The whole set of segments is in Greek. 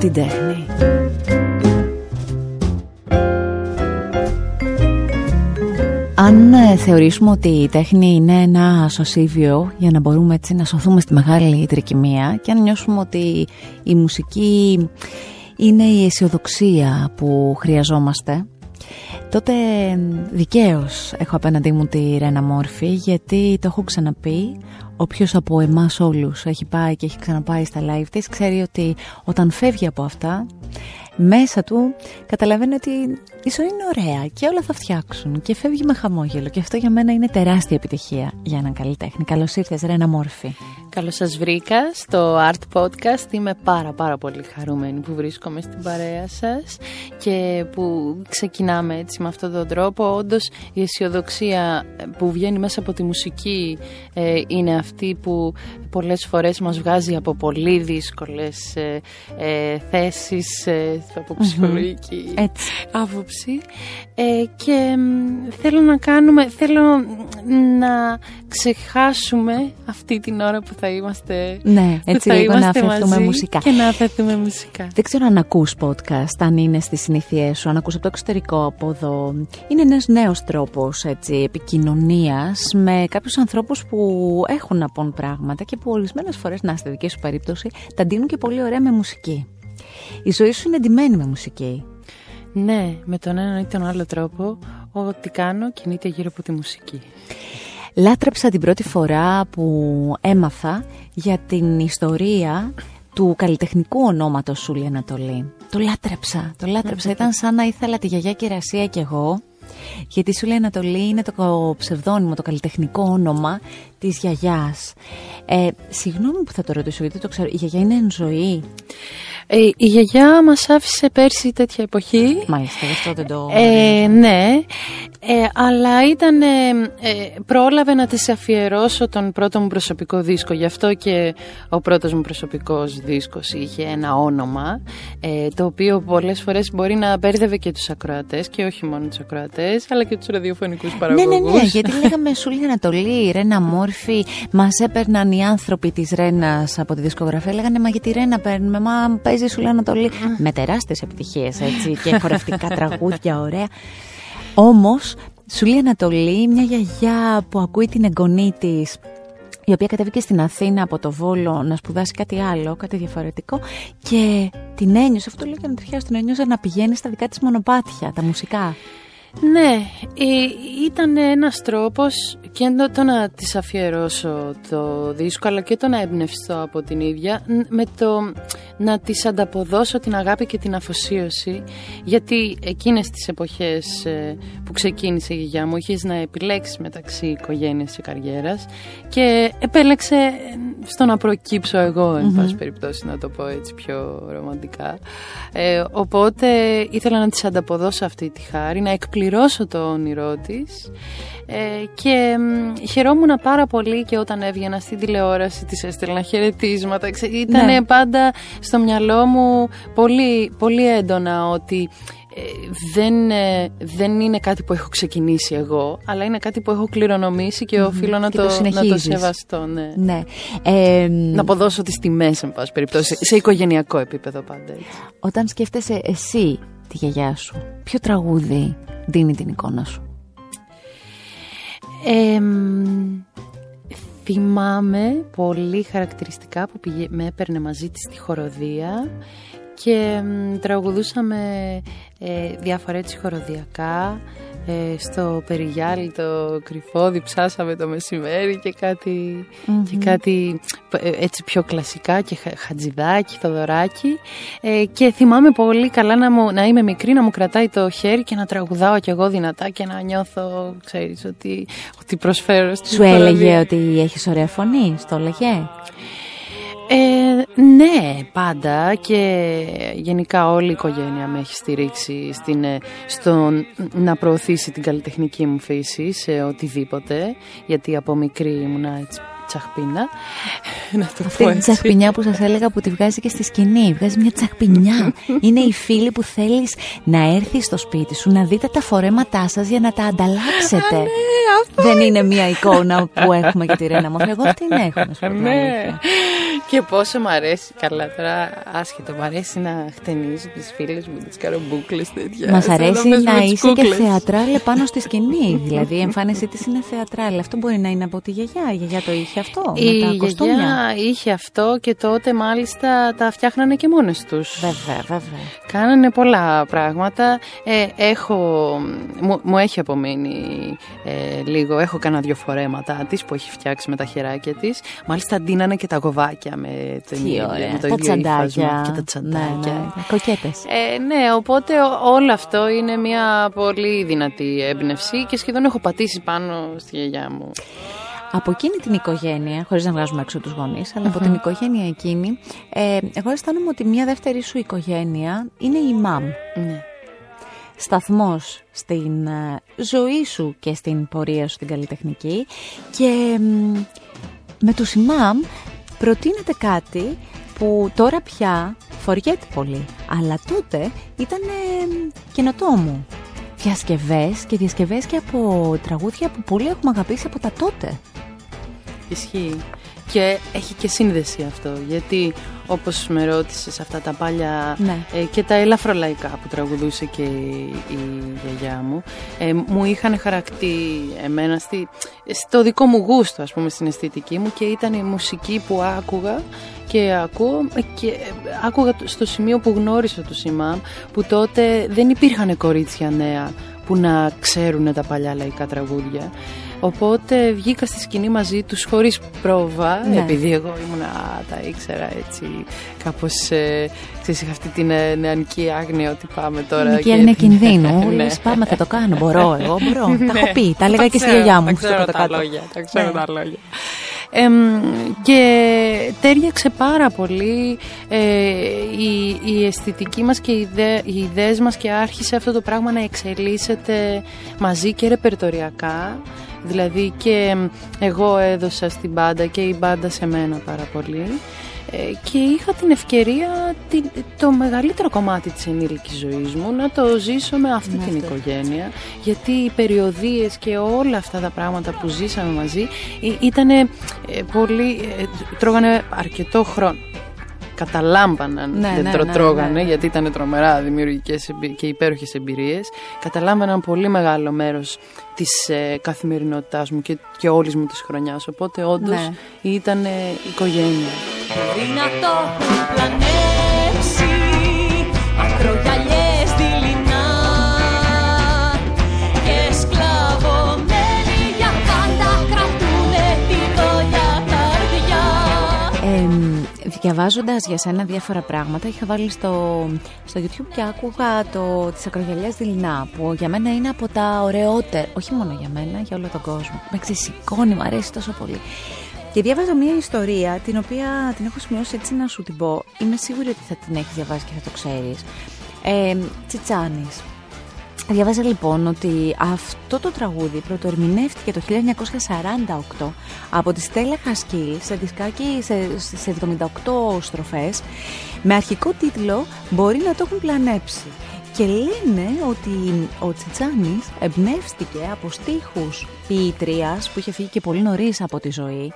την τέχνη. Αν ε, θεωρήσουμε ότι η τέχνη είναι ένα σωσίβιο για να μπορούμε έτσι να σωθούμε στη μεγάλη τρικυμία και αν νιώσουμε ότι η μουσική είναι η αισιοδοξία που χρειαζόμαστε τότε δικαίως έχω απέναντί μου τη Ρένα Μόρφη γιατί το έχω ξαναπεί. Όποιος από εμάς όλους έχει πάει και έχει ξαναπάει στα live της ξέρει ότι όταν φεύγει από αυτά μέσα του καταλαβαίνει ότι η ζωή είναι ωραία και όλα θα φτιάξουν και φεύγει με χαμόγελο και αυτό για μένα είναι τεράστια επιτυχία για έναν καλλιτέχνη. Καλώς ήρθες Ρένα Μόρφη. Καλώς σας βρήκα στο Art Podcast. Είμαι πάρα πάρα πολύ χαρούμενη που βρίσκομαι στην παρέα σας και που ξεκινάμε έτσι με αυτόν τον τρόπο. Όντως η αισιοδοξία που βγαίνει μέσα από τη μουσική ε, είναι αυτή που πολλές φορές μας βγάζει από πολύ δύσκολες ε, ε, θέσεις ε, από ψυχολογική άποψη ε, και θέλω να κάνουμε, θέλω να ξεχάσουμε αυτή την ώρα που θα είμαστε Ναι, έτσι θα λίγο να είμαστε αφαιθούμε μαζί μουσικά. και να αφαιθούμε μουσικά. Δεν ξέρω αν ακούς podcast, αν είναι στις συνήθειές σου, αν ακούς από το εξωτερικό από εδώ. Είναι ένας νέος τρόπος έτσι, επικοινωνίας με κάποιους ανθρώπους που έχουν να πούν πράγματα και που ορισμένες φορές, να στη δική σου περίπτωση, τα ντύνουν και πολύ ωραία με μουσική. Η ζωή σου είναι εντυμένη με μουσική. Ναι, με τον έναν ή τον άλλο τρόπο, ό,τι κάνω κινείται γύρω από τη μουσική. Λάτρεψα την πρώτη φορά που έμαθα για την ιστορία του καλλιτεχνικού ονόματος Σούλη Ανατολή. Το λάτρεψα, το λάτρεψα. Ήταν σαν να ήθελα τη γιαγιά Κερασία κι εγώ. Γιατί η Σούλη Ανατολή είναι το ψευδόνυμο, το καλλιτεχνικό όνομα της γιαγιάς. Ε, συγγνώμη που θα το ρωτήσω γιατί δεν το ξέρω. Η γιαγιά είναι εν ζωή; Ε, η γιαγιά μας άφησε πέρσι τέτοια εποχή. Μάλιστα, γι' αυτό δεν το... Ε, ναι, ε, αλλά ήταν, ε, ε, πρόλαβε να της αφιερώσω τον πρώτο μου προσωπικό δίσκο. Γι' αυτό και ο πρώτος μου προσωπικός δίσκος είχε ένα όνομα, ε, το οποίο πολλές φορές μπορεί να μπέρδευε και τους ακροατές και όχι μόνο τους ακροατές, αλλά και τους ραδιοφωνικούς Ναι, παραγωγούς. ναι, ναι, γιατί λέγαμε Σούλη Ανατολή, Ρένα Μόρφη. Μας έπαιρναν οι άνθρωποι της Ρένας από τη δισκογραφία. Λέγανε Μα γιατί Ρένα παίρνουμε, Μα παίζει Σούλη Ανατολή. με τεράστιες επιτυχίες έτσι και χορευτικά τραγούδια ωραία. Όμως, Σούλη Ανατολή, μια γιαγιά που ακούει την εγγονή της η οποία κατέβηκε στην Αθήνα από το Βόλο να σπουδάσει κάτι άλλο, κάτι διαφορετικό και την ένιωσε, αυτό λέω και να τη φτιάξω, την ένιωσε να πηγαίνει στα δικά της μονοπάτια, τα μουσικά. Ναι, ε, ήταν ένας τρόπος και το, το να της αφιερώσω το δίσκο αλλά και το να εμπνευστώ από την ίδια ν- με το να της ανταποδώσω την αγάπη και την αφοσίωση γιατί εκείνες τις εποχές ε, που ξεκίνησε η γιαγιά μου είχες να επιλέξεις μεταξύ οικογένειας και καριέρας και επέλεξε ε, στο να προκύψω εγώ εν πάση περιπτώσει να το πω έτσι πιο ρομαντικά. Ε, οπότε ήθελα να της ανταποδώσω αυτή τη χάρη να εκπληρώσω το όνειρό της ε, και μ, χαιρόμουν πάρα πολύ και όταν έβγαινα στην τηλεόραση της έστελνα χαιρετίσματα ήταν Ναι. πάντα στο μυαλό μου πολύ, πολύ έντονα ότι ε, δεν, ε, δεν είναι κάτι που έχω ξεκινήσει εγώ, αλλά είναι κάτι που έχω κληρονομήσει και οφείλω να Και το, το να το συνεχίζεις. σεβαστώ. Ναι. Ναι. Ε, Να αποδώσω τις τιμές, εν πάση περιπτώσει, σε οικογενειακό επίπεδο πάντα έτσι. Όταν σκέφτεσαι εσύ τη γιαγιά σου, ποιο τραγούδι δίνει την εικόνα σου; Ε, μ, θυμάμαι πολύ χαρακτηριστικά που πήγε, με έπαιρνε μαζί της στη χοροδία και μ, τραγουδούσαμε ε, διάφορα έτσι χοροδιακά ε, στο περιγιάλι το κρυφό διψάσαμε το μεσημέρι και κάτι, και κάτι ε, έτσι πιο κλασικά και χα- χατζηδάκι, θοδωράκι ε, και θυμάμαι πολύ καλά να, μου, να είμαι μικρή να μου κρατάει το χέρι και να τραγουδάω κι εγώ δυνατά και να νιώθω ξέρεις ότι, ότι προσφέρω στη Σου έλεγε ότι έχεις ωραία φωνή, στο έλεγε; Ε, ναι, πάντα. Και γενικά όλη η οικογένεια με έχει στηρίξει στην, ε, στο να προωθήσει την καλλιτεχνική μου φύση σε οτιδήποτε. Γιατί από μικρή ήμουνα έτσι τσαχπίνα να το Αυτή πω την έτσι. τσαχπινιά που σας έλεγα που τη βγάζει και στη σκηνή. Βγάζει μια τσαχπινιά. Είναι η φίλη που θέλεις να έρθεις στο σπίτι σου, να δείτε τα φορέματά σας για να τα ανταλλάξετε. Ναι, Δεν είναι μια εικόνα που έχουμε για τη Ρένα Μόφη. Εγώ αυτή την έχω, να σου πω την Ναι. αλήθεια. και πόσο μου αρέσει. Καλά, τώρα άσχετο. Μου αρέσει να χτενίζω τις φίλες μου, τις κάνω μπουκλε τέτοια. Μας αρέσει να είσαι και θεατράλε πάνω στη σκηνή. δηλαδή η εμφάνισή της είναι θεατράλε. Αυτό μπορεί να είναι από τη γιαγιά. Η γιαγιά το είχε αυτό. Η με τα γιαγιά είχε αυτό και τότε μάλιστα τα φτιάχνανε και μόνες τους. Βέβαια, βέβαια. Κάνανε πολλά πράγματα. Ε, έχω, μου, μου, έχει απομείνει ε, λίγο. Έχω κάνα δύο φορέματα της που έχει φτιάξει με τα χεράκια της. Μάλιστα ντύνανε και τα γοβάκια με το, με το τα τσαντάκια. και τα τσαντάκια. Ναι, ναι. Κοκέτες. Ε, ναι, οπότε όλο αυτό είναι μια πολύ δυνατή έμπνευση και σχεδόν έχω πατήσει πάνω στη γιαγιά μου. Από εκείνη την οικογένεια, χωρίς να βγάζουμε έξω τους γονείς, αλλά από την οικογένεια εκείνη, ε, εγώ αισθάνομαι ότι μια δεύτερη σου οικογένεια είναι η μαμ. Ναι. Σταθμός στην ε, ζωή σου και στην πορεία σου την καλλιτεχνική και μ, με τους ημάμ προτείνεται κάτι που τώρα πια φοριέται πολύ, αλλά τότε ήταν καινοτόμο. Διασκευές και διασκευές και από τραγούδια που πολύ έχουμε αγαπήσει από τα τότε. Ισχύει. Και έχει και σύνδεση αυτό, γιατί όπως με ρώτησες αυτά τα πάλια Ναι. ε, και τα ελαφρολαϊκά που τραγουδούσε και η, η γιαγιά μου, ε, μου είχαν χαρακτεί εμένα στη, στο δικό μου γούστο, ας πούμε, στην αισθητική μου και ήταν η μουσική που άκουγα και ακούω και ε, άκουγα στο σημείο που γνώρισα του Σιμάμ που τότε δεν υπήρχαν κορίτσια νέα που να ξέρουν τα παλιά λαϊκά τραγούδια. Οπότε βγήκα στη σκηνή μαζί τους χωρίς πρόβα, Ναι. επειδή εγώ ήμουν, α, τα ήξερα έτσι, κάπως, ε, ξέρεις, είχα αυτή την ε, νεανική άγνοια ότι πάμε τώρα. Και είναι κινδύνου. ναι. Λες, πάμε, θα το κάνω. Μπορώ, εγώ μπορώ. τα έχω πει. Τα έλεγα Τα και στη ξέρω, γιαγιά μου. Τα στο ξέρω τα κάτω-κάτω. λόγια. Τα ξέρω Ναι. τα λόγια. Εμ, και τέριαξε πάρα πολύ ε, η, η αισθητική μας και οι, ιδέ, οι ιδέες μας και άρχισε αυτό το πράγμα να εξελίσσεται μαζί και ρεπερτοριακά δηλαδή και εγώ έδωσα στην μπάντα και η μπάντα σε μένα πάρα πολύ ε, και είχα την ευκαιρία τη- το μεγαλύτερο κομμάτι της ενήλικης ζωής μου να το ζήσω με αυτή Με την αυτό. οικογένεια γιατί οι περιοδίες και όλα αυτά τα πράγματα που ζήσαμε μαζί ήταν πολύ, ε, τρώγανε αρκετό χρόνο καταλάμβαναν, Ναι, δεν ναι, τρο- ναι, τρώγανε ναι. γιατί ήταν τρομερά δημιουργικές εμπει- και υπέροχες εμπειρίες καταλάμβαναν πολύ μεγάλο μέρος της ε, καθημερινότητάς μου και, και όλης μου της χρονιάς οπότε όντως Ναι. ήταν ε, οικογένεια Μπορεί να το έχουν πλανέψει Διαβάζοντας για σένα διάφορα πράγματα, είχα βάλει στο, στο YouTube και άκουγα το τη Ακρογιαλιά Δειλινά, που για μένα είναι από τα ωραιότερα, όχι μόνο για μένα, για όλο τον κόσμο. Με ξεσηκώνει, μου αρέσει τόσο πολύ. Και διάβαζα μια ιστορία την οποία την έχω σημειώσει έτσι να σου την πω. Είμαι σίγουρη ότι θα την έχεις διαβάσει και θα το ξέρεις. Ε, Τσιτσάνης. Διάβαζα λοιπόν ότι αυτό το τραγούδι πρωτοερμηνεύτηκε το 1948 από τη Στέλλα Χασκίλ σε δισκάκι σε, σε 78 στροφές με αρχικό τίτλο «Μπορεί να το έχουν πλανέψει». Και λένε ότι ο Τσιτσάνης εμπνεύστηκε από στίχους ποιητρίας που είχε φύγει και πολύ νωρίς από τη ζωή.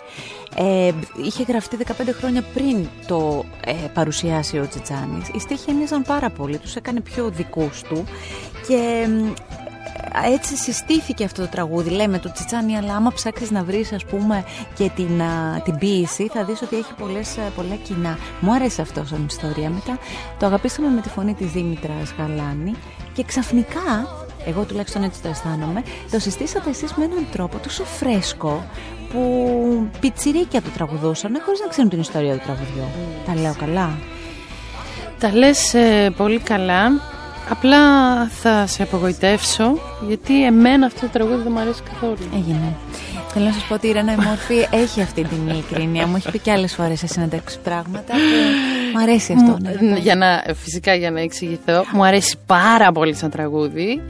Ε, είχε γραφτεί 15 χρόνια πριν το ε, παρουσιάσει ο Τσιτσάνης. Οι στίχοι ένιωσαν πάρα πολύ, τους έκανε πιο δικούς του και μ, έτσι συστήθηκε αυτό το τραγούδι, λέμε το Τσιτσάνι, αλλά άμα ψάξεις να βρεις ας πούμε και την, α, την ποίηση θα δεις ότι έχει πολλές, α, πολλά κοινά. Μου άρεσε αυτό σαν ιστορία. Μετά το αγαπήσαμε με τη φωνή της Δήμητρας Γαλάνη και ξαφνικά, εγώ τουλάχιστον έτσι το αισθάνομαι, το συστήσατε εσείς με έναν τρόπο τόσο φρέσκο που πιτσιρίκια το τραγουδούσαν χωρίς να ξέρουν την ιστορία του τραγουδιού. Τα λέω καλά; Τα λες ε, πολύ καλά. Απλά θα σε απογοητεύσω γιατί εμένα αυτό το τραγούδι δεν μου αρέσει καθόλου. Έγινε. Θέλω να σας πω ότι η Ρένα η Μόρφη έχει αυτή την ειλικρίνεια. Μου έχει πει και άλλες φορές σε συνέντευξη πράγματα και μου αρέσει αυτό. ναι. Μου- για να, φυσικά για να εξηγηθώ, μου αρέσει πάρα πολύ σαν τραγούδι.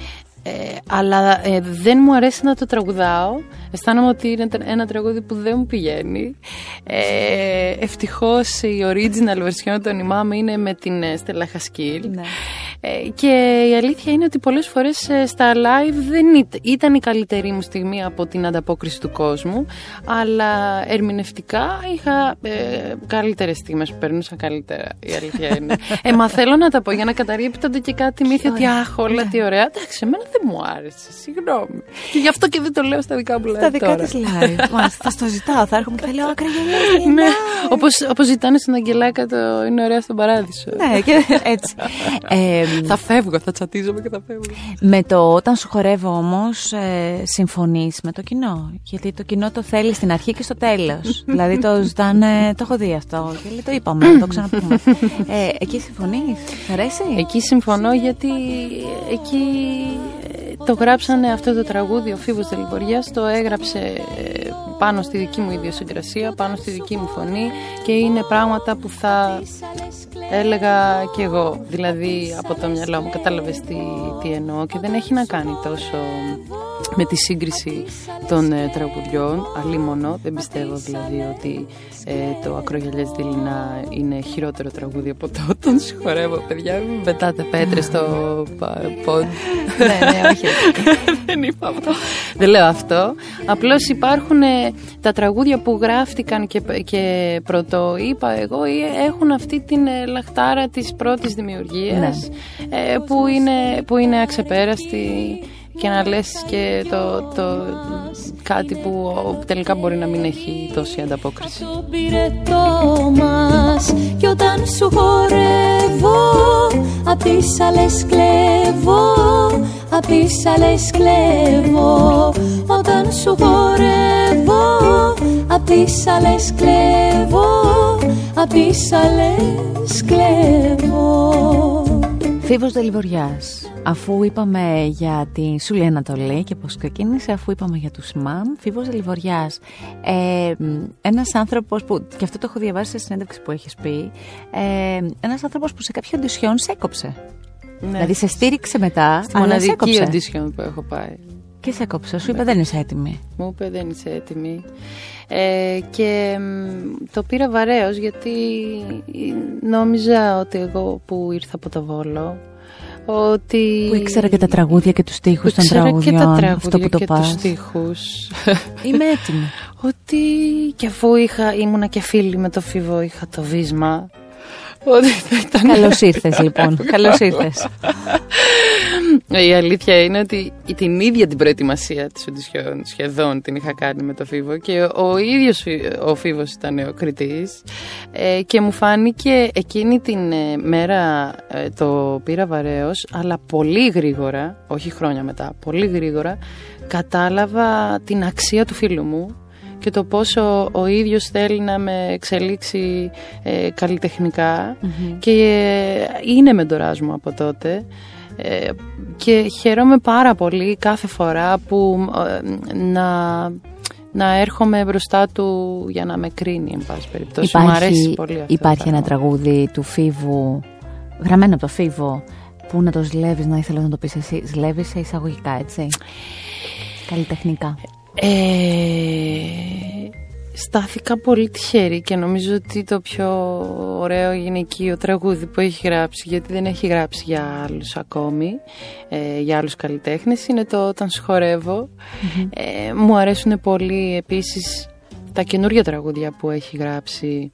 Ε, αλλά ε, δεν μου αρέσει να το τραγουδάω. Αισθάνομαι ότι είναι τε- ένα τραγούδι που δεν μου πηγαίνει. Ε, Ευτυχώς η original version των Imam είναι με την ε, Στέλλα Χασκίλ. Ναι. Ε, και η αλήθεια είναι ότι πολλές φορές ε, στα live δεν ήταν η καλύτερη μου στιγμή από την ανταπόκριση του κόσμου, αλλά ερμηνευτικά είχα ε, καλύτερες στιγμές που περνούσα καλύτερα, η αλήθεια είναι. ε, μα θέλω να τα πω για να καταρρύπτονται και κάτι μύθια ότι αχ, όλα τι ωραία. Εντάξει, εμένα δεν μου άρεσε, συγγνώμη. Και γι' αυτό και δεν το λέω στα δικά μου live Στα δικά τώρα. της live. Μάλιστα, θα στο ζητάω, θα έρχομαι και θα λέω ακραγελιά. ναι, όπως, όπως ζητάνε στην Αγγελάκα το είναι ωραία στον παράδεισο. Ναι, και έτσι. Ε, Θα φεύγω, θα τσατίζομαι και θα φεύγω. Με το όταν σου χορεύω όμως ε, συμφωνείς με το κοινό. Γιατί το κοινό το θέλει στην αρχή και στο τέλος. Δηλαδή το ζητάνε, το έχω δει αυτό Και λέει το είπαμε, να το ξαναπούμε. Ε, Εκεί συμφωνείς, σ' αρέσει; Εκεί συμφωνώ γιατί εκεί ε, το γράψανε αυτό το τραγούδι ο Φίβος Δελιβοριάς το έγραψε ε, πάνω στη δική μου ιδιοσυγκρασία, πάνω στη δική μου φωνή και είναι πράγματα που θα έλεγα κι εγώ δηλαδή από το μυαλό μου. Κατάλαβες τι, τι εννοώ και δεν έχει να κάνει τόσο με τη σύγκριση των ε, τραγουδιών. Αλίμονο, δεν πιστεύω δηλαδή ότι ε, το ακρογιαλιές δειλινά είναι χειρότερο τραγούδι από το όταν συγχωρεύω παιδιά μην πετάτε πέτρες στο πόντ Ναι, ναι, όχι. Δεν είπα αυτό. Δεν λέω αυτό. Απλώς υπάρχουν ε, τα τραγούδια που γράφτηκαν και, και πρωτό είπα εγώ ε, έχουν αυτή την ε, λαχτάρα της πρώτης δημιουργίας ε, που, είναι, που είναι αξεπέραστη και να λες και το, το κάτι που τελικά μπορεί να μην έχει τόση ανταπόκριση. Το πυρετό μας. Κι όταν σου χορεύω Απ' τις άλλες κλέβω Απ' τις άλλες κλέβω. Όταν σου χορεύω Απ' τις άλλες κλέβω Απ' τις άλλες κλέβω Φίβος Δελιβοριάς Αφού είπαμε για τη Σούλη Ανατολή και πώς ξεκίνησε, αφού είπαμε για τους ΜΑΜ, Φίβος Δελιβοριάς, ε, ένας άνθρωπος που, και αυτό το έχω διαβάσει σε συνέντευξη που έχεις πει, ε, ένας άνθρωπος που σε κάποιο αντισιόν σε έκοψε. Ναι. Δηλαδή σε στήριξε μετά, Στη αλλά σε μοναδική έκοψε. audition που έχω πάει. Και σε έκοψε, σου είπε δεν είσαι έτοιμη. Μου είπε δεν είσαι έτοιμη. Ε, και μ, το πήρα βαρέως γιατί νόμιζα ότι εγώ που ήρθα από το Βόλο ότι... Που ήξερα και τα τραγούδια και τους στίχους που των ήξερα τραγουδιών, και τα τραγούδια αυτό που το και πας. τους στίχους. Είμαι έτοιμη. ότι και αφού είχα, ήμουνα και φίλη με το Φίβο, είχα το βίσμα. Ότι θα ήταν... Καλώς ήρθες λοιπόν, καλώς ήρθες. Η αλήθεια είναι ότι την ίδια την προετοιμασία της audition σχεδόν την είχα κάνει με το Φίβο και ο ίδιος Φι- ο Φίβος ήταν ο κριτής ε, και μου φάνηκε εκείνη την ε, μέρα ε, το πήρα βαρέως αλλά πολύ γρήγορα, όχι χρόνια μετά, πολύ γρήγορα κατάλαβα την αξία του φίλου μου και το πόσο ο ίδιος θέλει να με εξελίξει ε, καλλιτεχνικά και ε, είναι μεντοράς μου από τότε ε, και χαίρομαι πάρα πολύ κάθε φορά που ε, να, να έρχομαι μπροστά του για να με κρίνει εν πάση περιπτώσει. Μου αρέσει πολύ αυτό υπάρχει το ένα πράγμα. τραγούδι του Φίβου, γραμμένο από το Φίβο, που να το ζλεύεις, να ήθελα να το πεις εσύ. Ζλεύεις σε εισαγωγικά, έτσι; Καλλιτεχνικά. Ε, στάθηκα πολύ τυχερή και νομίζω ότι το πιο ωραίο γυναικείο τραγούδι που έχει γράψει γιατί δεν έχει γράψει για άλλους ακόμη ε, για άλλους καλλιτέχνες. Είναι το «Όταν σου χορεύω ε, μου αρέσουν πολύ επίσης τα καινούργια τραγούδια που έχει γράψει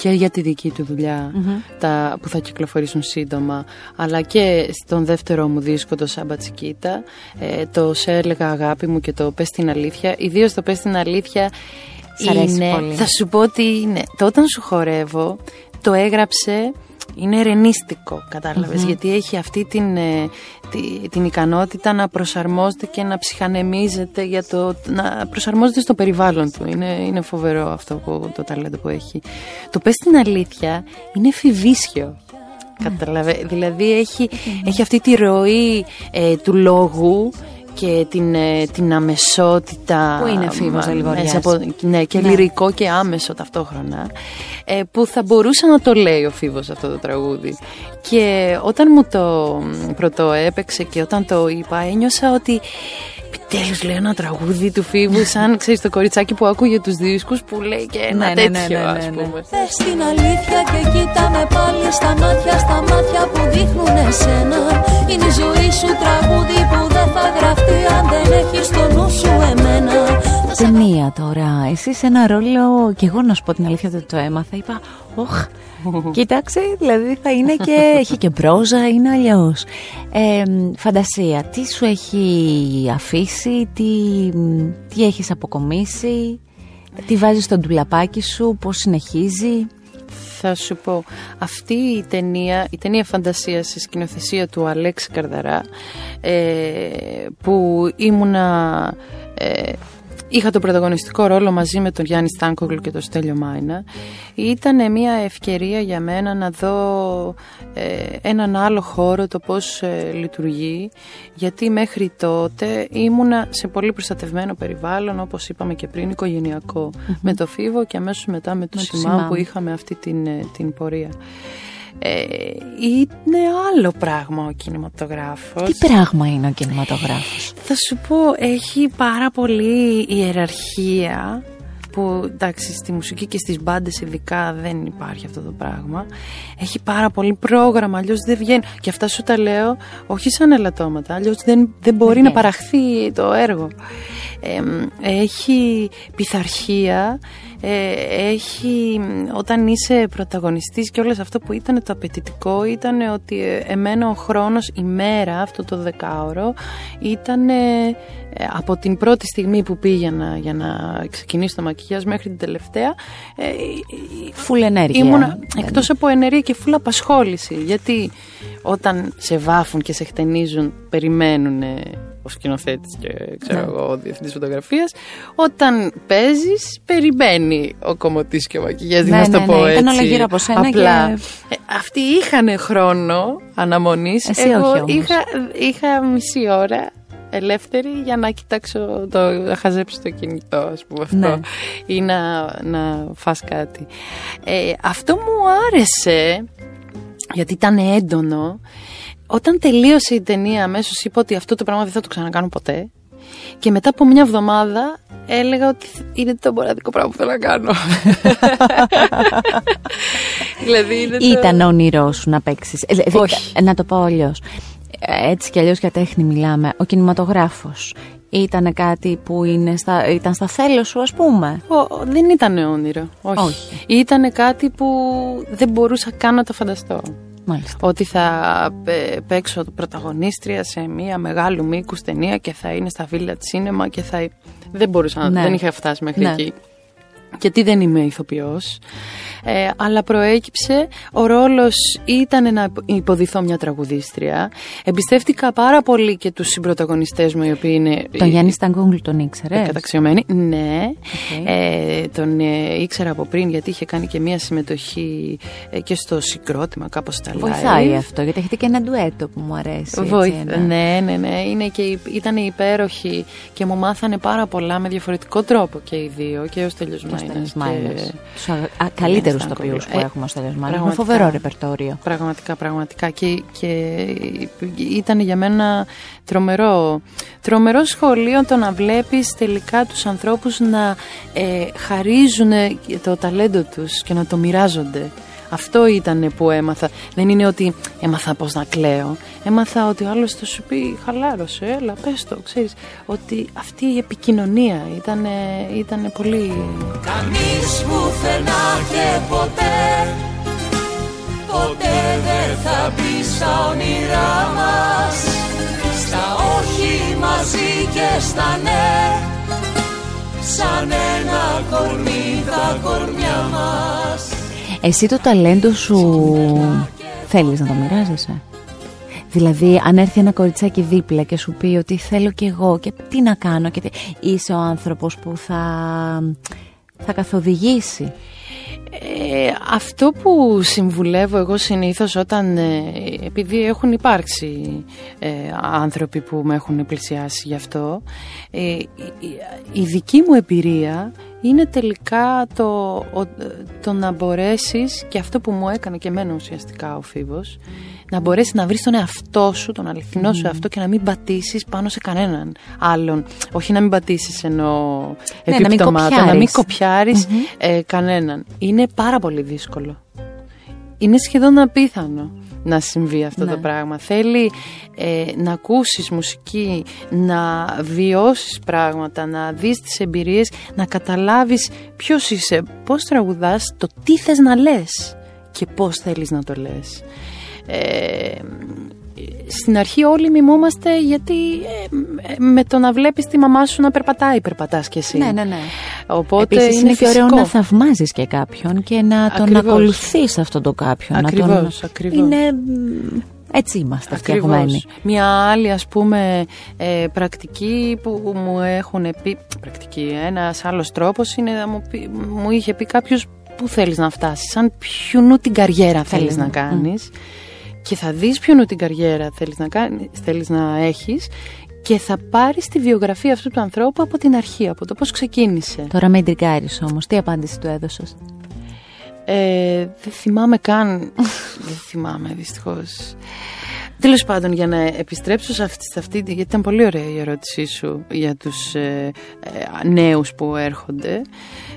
και για τη δική του δουλειά τα, που θα κυκλοφορήσουν σύντομα αλλά και στον δεύτερο μου δίσκο το Σάμπα Τσικίτα ε, το «Σε έλεγα αγάπη μου» και το «Πες την αλήθεια» ιδίως το «Πες την αλήθεια» Σ' αρέσει είναι, πολύ. θα σου πω ότι είναι. Το «Όταν σου χορεύω» το έγραψε είναι ρενίστικο, κατάλαβες, γιατί έχει αυτή την, ε, τη- την ικανότητα να προσαρμόζεται και να ψυχανεμίζεται για το, να προσαρμόζεται στο περιβάλλον του. Είναι, είναι φοβερό αυτό που, το ταλέντο που έχει. Το πες την αλήθεια είναι εφηβίσιο. Καταλαβε, δηλαδή έχει, έχει αυτή τη ροή ε, του λόγου και την, ε, την αμεσότητα Που είναι Φίβος μα- Δελιβοριάς. μέσα από- ναι, και Ναι. λυρικό και άμεσο ταυτόχρονα ε, που θα μπορούσε να το λέει ο Φίβος αυτό το τραγούδι και όταν μου το πρωτοέπαιξε και όταν το είπα ένιωσα ότι Επιτέλους λέει ένα τραγούδι του Φίβου, σαν ξέρεις το κοριτσάκι που άκουγε τους δίσκους που λέει και ένα Ναι, ναι, ναι, τέτοιο, ναι, ναι, ας ναι. πούμε. Πες την αλήθεια και κοίτα με πάλι στα μάτια, στα μάτια που δείχνουν εσένα Είναι η ζωή σου τραγούδι που δεν θα γραφτεί αν δεν έχεις στο νου σου εμένα Θα σε Ταινία τώρα. Εσύ σε ένα ρόλο. Και εγώ να σου πω την αλήθεια δεν το έμαθα. Είπα, Ωχ. Κοίταξε, δηλαδή θα είναι και. Έχει και μπρόζα, είναι αλλιώς. Ε, φαντασία, τι σου έχει αφήσει, τι, τι έχεις αποκομίσει, τι βάζεις στο ντουλαπάκι σου, πώς συνεχίζει; Θα σου πω, αυτή η ταινία, η ταινία φαντασίας στη σκηνοθεσία του Αλέξη Καρδαρά, ε, που ήμουνα... Ε, Είχα το πρωταγωνιστικό ρόλο μαζί με τον Γιάννη Στάνκογλου και τον Στέλιο Μάινα. Ήταν μια ευκαιρία για μένα να δω ε, έναν άλλο χώρο, το πώς ε, λειτουργεί, γιατί μέχρι τότε ήμουνα σε πολύ προστατευμένο περιβάλλον, όπως είπαμε και πριν, οικογενειακό, με το Φίβο και αμέσως μετά με το Με το Σιμάμ Σιμάμ. που είχαμε αυτή την, ε, την πορεία. Ε, είναι άλλο πράγμα ο κινηματογράφος. Τι πράγμα είναι ο κινηματογράφος; Θα σου πω, έχει πάρα πολύ ιεραρχία που εντάξει στη μουσική και στις μπάντες ειδικά δεν υπάρχει αυτό το πράγμα έχει πάρα πολύ πρόγραμμα αλλιώς δεν βγαίνει και αυτά σου τα λέω όχι σαν ελαττώματα αλλιώς δεν, δεν μπορεί Δεν να βγαίνει. παραχθεί το έργο Εμ, έχει πειθαρχία ε, έχει όταν είσαι πρωταγωνιστής και όλες αυτό που ήταν το απαιτητικό ήταν ότι ε, εμένα ο χρόνος η μέρα αυτό το δεκάωρο ήταν ε, ε, από την πρώτη στιγμή που πήγαινα για να ξεκινήσω το μακιγιάζ μέχρι την τελευταία ε, Φουλ ενέργεια. Ήμουνα εκτός από ενέργεια και φουλ απασχόληση γιατί όταν σε βάφουν και σε χτενίζουν περιμένουν ο σκηνοθέτης και ξέρω Ναι. εγώ ο διευθυντής φωτογραφίας όταν παίζεις περιμένει ο κομμωτής και ο μακιγιάζ Ναι, να στο ναι, πω ναι. έτσι Ήταν όλα γύρω από σένα απλά και- ε, αυτοί είχαν χρόνο αναμονής Εσύ εγώ όχι όμως. είχα, είχα μισή ώρα ελεύθερη για να κοιτάξω το, να χαζέψω το κινητό ας πούμε αυτό Ναι. ή να, να φας κάτι ε, αυτό μου άρεσε γιατί ήταν έντονο όταν τελείωσε η ταινία αμέσως είπα ότι αυτό το πράγμα δεν θα το ξανακάνω ποτέ και μετά από μια εβδομάδα έλεγα ότι είναι το μοναδικό πράγμα που θέλω να κάνω. δηλαδή είναι το... Ήταν όνειρό σου να παίξεις. Όχι. Να το πω αλλιώς. Έτσι κι αλλιώς για τέχνη μιλάμε. Ο κινηματογράφος ήταν κάτι που είναι στα, ήταν στα θέλω σου, ας πούμε; Ο- δεν ήταν όνειρο. Όχι. Όχι. Ήταν κάτι που δεν μπορούσα καν να το φανταστώ. Μάλιστα. Ότι θα ε, παίξω πρωταγωνίστρια σε μια μεγάλου μήκου ταινία και θα είναι στα Village Cinema και θα. Δεν μπορούσα να. Ναι. Δεν είχα φτάσει μέχρι Ναι. εκεί. Γιατί δεν είμαι ηθοποιός ε, Αλλά προέκυψε Ο ρόλος ήταν να υποδηθώ μια τραγουδίστρια Εμπιστεύτηκα πάρα πολύ και τους συμπροταγωνιστές μου Οι οποίοι είναι Τον Γιάννη Στάνκογλου τον ήξερες; Καταξιωμένη, ναι. Οκ. Ε, τον ε, ήξερα από πριν γιατί είχε κάνει και μία συμμετοχή ε, και στο συγκρότημα κάπως στα live. Βοηθάει αυτό, γιατί έχετε και ένα ντουέτο που μου αρέσει. έτσι, Βοήθη- ένα. Ναι, ναι, ναι. Είναι και, υ- ήταν υπέροχοι και μου μάθανε πάρα πολλά με διαφορετικό τρόπο και οι δύο. Και ο Στέλιος Και ο Μάινας Στέλιος και- Μάινας. Τους α- α- καλύτερους Στάνκογλου. ηθοποιούς που Ε, έχουμε ο Στέλιος Μάινας. Με πραγματικά. φοβερό ρεπερτόριο. Πραγματικά, πραγματικά. Και, και ήταν για μένα τρομερό. Τρομερό σχολείο το να βλέπεις τελικά τους ανθρώπους να ε, χαρίζουν το ταλέντο τους και να το μοιράζονται. Αυτό ήταν που έμαθα. Δεν είναι ότι έμαθα πώς να κλαίω. Έμαθα ότι ο άλλος θα σου πει χαλάρωσε, έλα πες το, ξέρεις. Ότι αυτή η επικοινωνία ήταν, ήταν πολύ... Κανείς πουθενά και ποτέ Ποτέ δεν θα μπει στα όνειρά μας Στα όχι μαζί και στα ναι Σαν ένα κορμί τα κορμιά μας Εσύ το ταλέντο σου θέλεις να το μοιράζεσαι. Δηλαδή, αν έρθει ένα κοριτσάκι δίπλα και σου πει ότι θέλω κι εγώ και τι να κάνω και τι... είσαι ο άνθρωπος που θα, θα καθοδηγήσει; Ε, αυτό που συμβουλεύω εγώ συνήθως όταν, ε, επειδή έχουν υπάρξει ε, άνθρωποι που με έχουν πλησιάσει γι' αυτό, ε, η, η δική μου εμπειρία είναι τελικά το, το να μπορέσεις και αυτό που μου έκανε και εμένα ουσιαστικά ο Φίβος να μπορέσεις να βρεις τον εαυτό σου, τον αληθινό σου εαυτό και να μην πατήσεις πάνω σε κανέναν άλλον. Όχι να μην πατήσεις ενώ ναι, επιπτωμάτων, να μην κοπιάρεις, ε, κανέναν. Είναι πάρα πολύ δύσκολο. Είναι σχεδόν απίθανο να συμβεί αυτό το ναι. πράγμα. Θέλει ε, να ακούσεις μουσική, να βιώσεις πράγματα, να δεις τις εμπειρίες, να καταλάβεις ποιος είσαι, πώς τραγουδάς, το τι θες να λες και πώς θέλεις να το λες. Ε, στην αρχή όλοι μιμούμαστε γιατί ε, με το να βλέπεις τη μαμά σου να περπατάει, περπατάς κι εσύ. Ναι, ναι, ναι. Οπότε Επίσης είναι, και ωραίο να θαυμάζεις και κάποιον και να τον ακολουθείς αυτόν τον κάποιον. Ακριβώς, ακριβώς. Είναι... Έτσι είμαστε φτιαγμένοι. Μια άλλη ας πούμε ε, πρακτική που μου έχουν πει, πρακτική, ένας άλλος τρόπος είναι να μου, μου είχε πει κάποιος πού θέλεις να φτάσεις, σαν ποιονού την καριέρα θέλεις να κάνεις και θα δεις ποιον την καριέρα θέλεις να, κάνεις, θέλεις να έχεις και θα πάρεις τη βιογραφία αυτού του ανθρώπου από την αρχή, από το πώς ξεκίνησε. Τώρα με εντρικάρεις όμως. Τι απάντηση του έδωσες; Ε, δεν θυμάμαι καν. δεν θυμάμαι δυστυχώς. Τέλος πάντων, για να επιστρέψω σε αυτή, σε αυτή, γιατί ήταν πολύ ωραία η ερώτησή σου για τους ε, ε, νέους που έρχονται.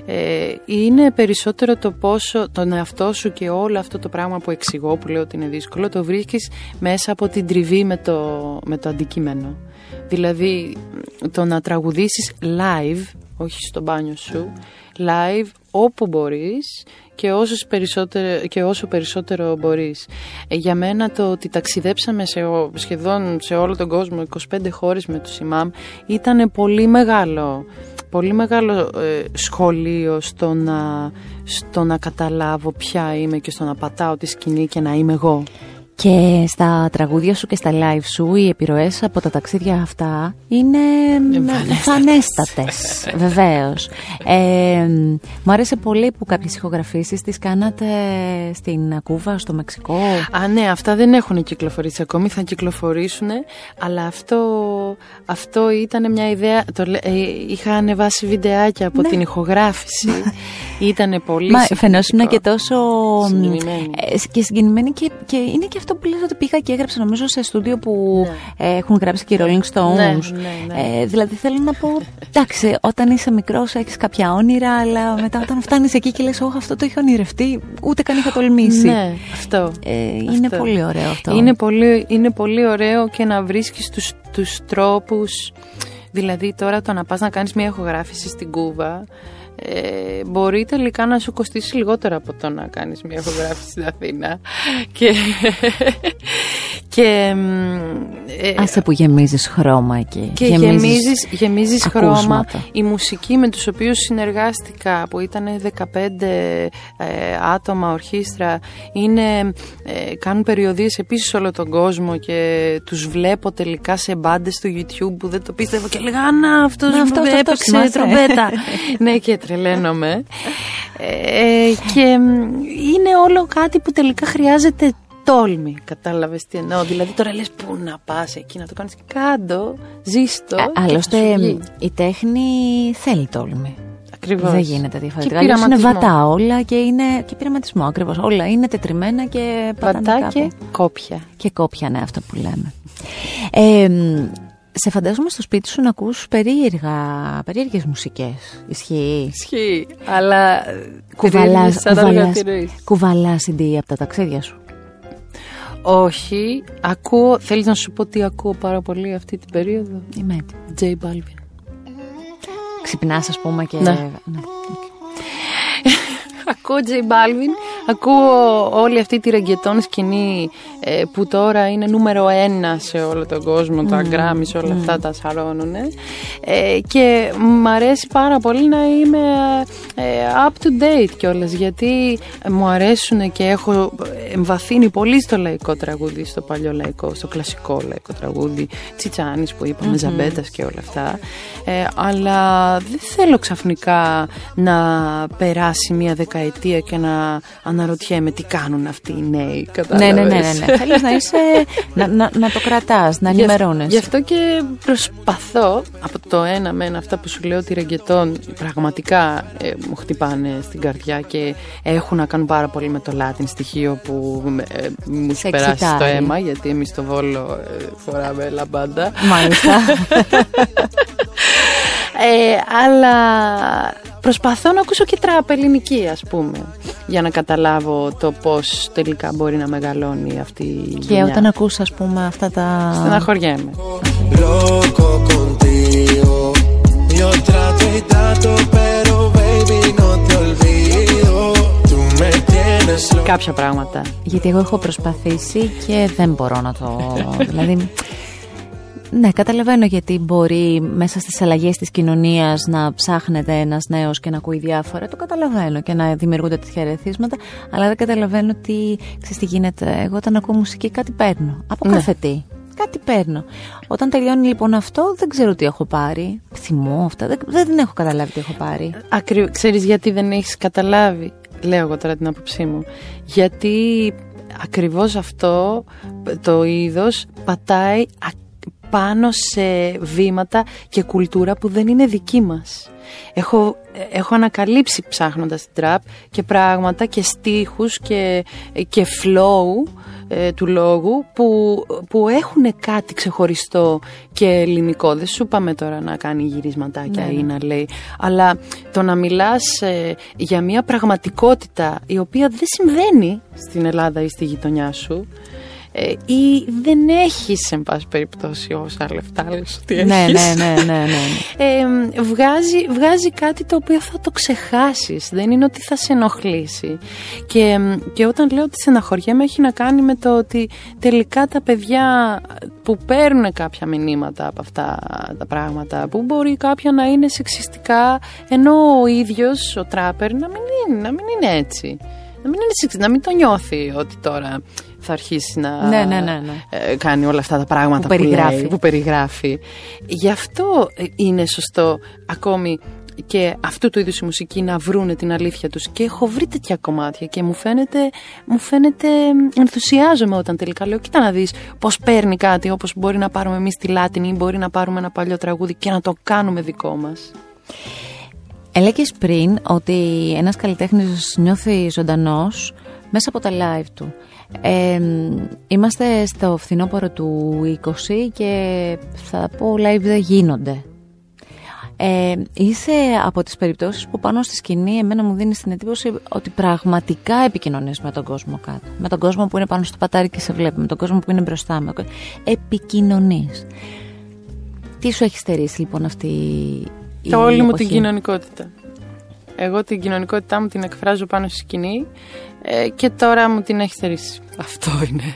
Ε, είναι περισσότερο το πόσο τον εαυτό σου και όλο αυτό το πράγμα που εξηγώ, που λέω ότι είναι δύσκολο, το βρίσκεις μέσα από την τριβή με το, με το αντικείμενο. Δηλαδή, το να τραγουδήσεις live, όχι στο μπάνιο σου, live όπου μπορείς και όσο περισσότερο, και όσο περισσότερο μπορείς. Ε, για μένα το ότι ταξιδέψαμε σε, σχεδόν σε όλο τον κόσμο, 25 χώρες με τους ΙΜΑΜ, ήταν πολύ μεγάλο, πολύ μεγάλο ε, σχολείο στο να, στο να καταλάβω ποια είμαι και στο να πατάω τη σκηνή και να είμαι εγώ. Και στα τραγούδια σου και στα live σου οι επιρροές από τα ταξίδια αυτά είναι εμφανέστατες, βεβαίως. Ε, μου άρεσε πολύ που κάποιες ηχογραφήσεις τις κάνατε στην Κούβα, στο Μεξικό. Α, ναι, αυτά δεν έχουν κυκλοφορήσει ακόμη, θα κυκλοφορήσουν, αλλά αυτό, αυτό ήταν μια ιδέα, το, ε, είχα ανεβάσει βιντεάκια από ναι. την ηχογράφηση, ήταν πολύ Μα φαινόσουν και τόσο συγκινημένη. Ε, και συγκινημένη και, και είναι και αυτό που λες ότι πήγα και έγραψα νομίζω σε στούντιο που ναι. έχουν γράψει και οι Rolling Stones. Ναι, ναι, ναι. ε, δηλαδή θέλω να πω, εντάξει, όταν είσαι μικρός έχεις κάποια όνειρα, αλλά μετά όταν φτάνεις εκεί και λες, όχι αυτό το είχα ονειρευτεί, ούτε καν είχα τολμήσει. Ναι, αυτό. Ε, είναι πολύ ωραίο αυτό. Είναι πολύ, είναι πολύ ωραίο και να βρίσκεις τους, τους τρόπους, δηλαδή τώρα το να πας να κάνεις μια ηχογράφηση στην Κούβα, ε, μπορεί τελικά να σου κοστίσει λιγότερο από το να κάνεις μια ηχογράφηση στην Αθήνα. Και, και ε, Άσε που γεμίζεις χρώμα εκεί. και γεμίζεις, γεμίζεις, χρώμα. η μουσική με τους οποίους συνεργάστηκα που ήταν 15 ε, άτομα ορχήστρα είναι, ε, κάνουν περιοδίες επίσης όλο τον κόσμο και τους βλέπω τελικά σε μπάντες στο YouTube που δεν το πίστευα και έλεγα να αυτός να, αυτός, έπαιξε τρομπέτα ναι και τρελαίνομαι. Ε, και είναι όλο κάτι που τελικά χρειάζεται τόλμη. Κατάλαβες τι εννοώ. Δηλαδή τώρα λες πού να πας εκεί να το κάνεις. Κάντο, ζήστο. Ε, άλλωστε η τέχνη θέλει τόλμη. Ακριβώς. Δεν γίνεται διαφορετικά. Και είναι βατά όλα και είναι. και πειραματισμό ακριβώς. Όλα είναι τετριμένα και πατάνε. και κόπια. Και κόπια, ναι, αυτό που λέμε. Ε, σε φαντάζομαι στο σπίτι σου να ακούς περίεργα, περίεργες μουσικές. Ισχύει. Ισχύει, αλλά κουβαλάς, κουβαλάς, κουβαλάς CD από τα ταξίδια σου. Όχι, ακούω, θέλεις να σου πω τι ακούω πάρα πολύ αυτή την περίοδο; Είμαι έτοιμη. J Balvin. Ξυπνάς ας πούμε και... Ναι. ναι. ακούω J Balvin, ακούω όλη αυτή τη ρεγκετόν σκηνή ε, που τώρα είναι νούμερο ένα σε όλο τον κόσμο, mm. τα γκράμις, όλα αυτά τα σαρώνουν ε, και μου αρέσει πάρα πολύ να είμαι ε, up to date κιόλας γιατί μου αρέσουν και έχω εμβαθύνει πολύ στο λαϊκό τραγούδι, στο παλιό λαϊκό, στο κλασικό λαϊκό τραγούδι Τσιτσάνης που είπαμε, mm-hmm. Ζαμπέτας και όλα αυτά αλλά δεν θέλω ξαφνικά να περάσει μια δεκαετία και να αναρωτιέμαι τι κάνουν αυτοί οι νέοι. Ναι, ναι, ναι, ναι, ναι. Θέλεις να είσαι, να, να, να το κρατάς, να ενημερώνεσαι. Γι' αυτό και προσπαθώ από το ένα με ένα αυτά που σου λέω ότι ρεγκετόν πραγματικά ε, μου χτυπάνε στην καρδιά και έχουν να κάνουν πάρα πολύ με το Latin στοιχείο που ε, μου έχει περάσει στο αίμα γιατί εμείς στο Βόλο ε, φοράμε λαμπάντα. Μάλιστα. Ε, αλλά προσπαθώ να ακούσω και τραπ ελληνική ας πούμε για να καταλάβω το πώς τελικά μπορεί να μεγαλώνει αυτή η Και όταν ακούς ας πούμε αυτά τα... Στεναχωριέμαι. Κάποια πράγματα. Γιατί εγώ έχω προσπαθήσει και δεν μπορώ να το... δηλαδή ναι, καταλαβαίνω γιατί μπορεί μέσα στις αλλαγές της κοινωνίας να ψάχνεται ένας νέος και να ακούει διάφορα. Το καταλαβαίνω και να δημιουργούνται τέτοια ερεθίσματα, αλλά δεν καταλαβαίνω τι, ξέρεις τι γίνεται. Εγώ όταν ακούω μουσική κάτι παίρνω. Από ναι. κάθε τι. Κάτι παίρνω. Όταν τελειώνει λοιπόν αυτό, δεν ξέρω τι έχω πάρει. Θυμώ αυτά. Δεν, δεν έχω καταλάβει τι έχω πάρει. Ακριβώς. Ξέρεις γιατί δεν έχεις καταλάβει. Λέω εγώ τώρα την άποψή μου. Γιατί ακριβώς αυτό το είδος πατάει πάνω σε βήματα και κουλτούρα που δεν είναι δική μας. Έχω, έχω ανακαλύψει ψάχνοντας την τραπ και πράγματα και στίχους και, και flow ε, του λόγου που, που έχουν κάτι ξεχωριστό και ελληνικό. Δεν σου πάμε τώρα να κάνει γυρισματάκια ναι. ή να λέει, αλλά το να μιλάς ε, για μια πραγματικότητα η οποία δεν συμβαίνει στην Ελλάδα ή στη γειτονιά σου ε, ή δεν έχεις εν πάση περιπτώσει όσα λεφτά λες ότι ναι, έχεις. Ναι, ναι, ναι, ναι. Ε, βγάζει, βγάζει κάτι το οποίο θα το ξεχάσεις, δεν είναι ότι θα σε ενοχλήσει. Και, και όταν λέω ότι στεναχωριέμαι έχει να κάνει με το ότι τελικά τα παιδιά που παίρνουν κάποια μηνύματα από αυτά τα πράγματα, που μπορεί κάποια να είναι σεξιστικά, ενώ ο ίδιος, ο τράπερ, να μην είναι, να μην είναι έτσι. Να μην, είναι, να μην το νιώθει ότι τώρα θα αρχίσει να ναι, ναι, ναι, ναι. Ε, κάνει όλα αυτά τα πράγματα που, περιγράφει. Που, που περιγράφει. Γι' αυτό είναι σωστό ακόμη και αυτού του είδους η μουσική να βρούνε την αλήθεια τους και έχω βρει τέτοια κομμάτια και μου φαίνεται, μου φαίνεται ενθουσιάζομαι όταν τελικά λέω κοίτα να δεις πως παίρνει κάτι όπως μπορεί να πάρουμε εμείς τη Λάτινη ή μπορεί να πάρουμε ένα παλιό τραγούδι και να το κάνουμε δικό μας. Έλεγες πριν ότι ένας καλλιτέχνης νιώθει ζωντανός μέσα από τα live του. Ε, είμαστε στο φθινόπωρο του 20 και θα πω live δεν γίνονται. Ε, είσαι από τις περιπτώσεις που πάνω στη σκηνή εμένα μου δίνεις την εντύπωση ότι πραγματικά επικοινωνείς με τον κόσμο κάτω. Με τον κόσμο που είναι πάνω στο πατάρι και σε βλέπει. Με τον κόσμο που είναι μπροστά μου. Επικοινωνείς. Τι σου έχει στερήσει λοιπόν αυτή η Το όλη μου την κοινωνικότητα. Εγώ την κοινωνικότητά μου την εκφράζω πάνω στη σκηνή ε, και τώρα μου την έχεις θερήσει. Αυτό είναι.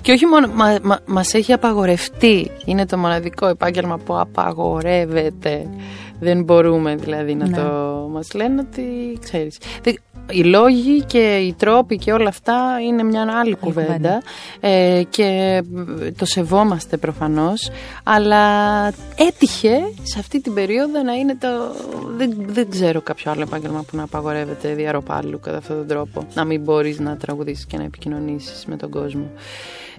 Και όχι μόνο, μα, μα, μας έχει απαγορευτεί. Είναι το μοναδικό επάγγελμα που απαγορεύεται. Δεν μπορούμε δηλαδή να ναι. το μας λένε ότι ξέρεις. Οι λόγοι και οι τρόποι και όλα αυτά είναι μια άλλη κουβέντα. ε, και το σεβόμαστε προφανώς αλλά έτυχε σε αυτή την περίοδο να είναι το δεν, δεν ξέρω κάποιο άλλο επάγγελμα που να απαγορεύεται διαρροπάλου κατά αυτόν τον τρόπο. Να μην μπορείς να τραγουδήσεις και να επικοινωνήσεις με τον κόσμο.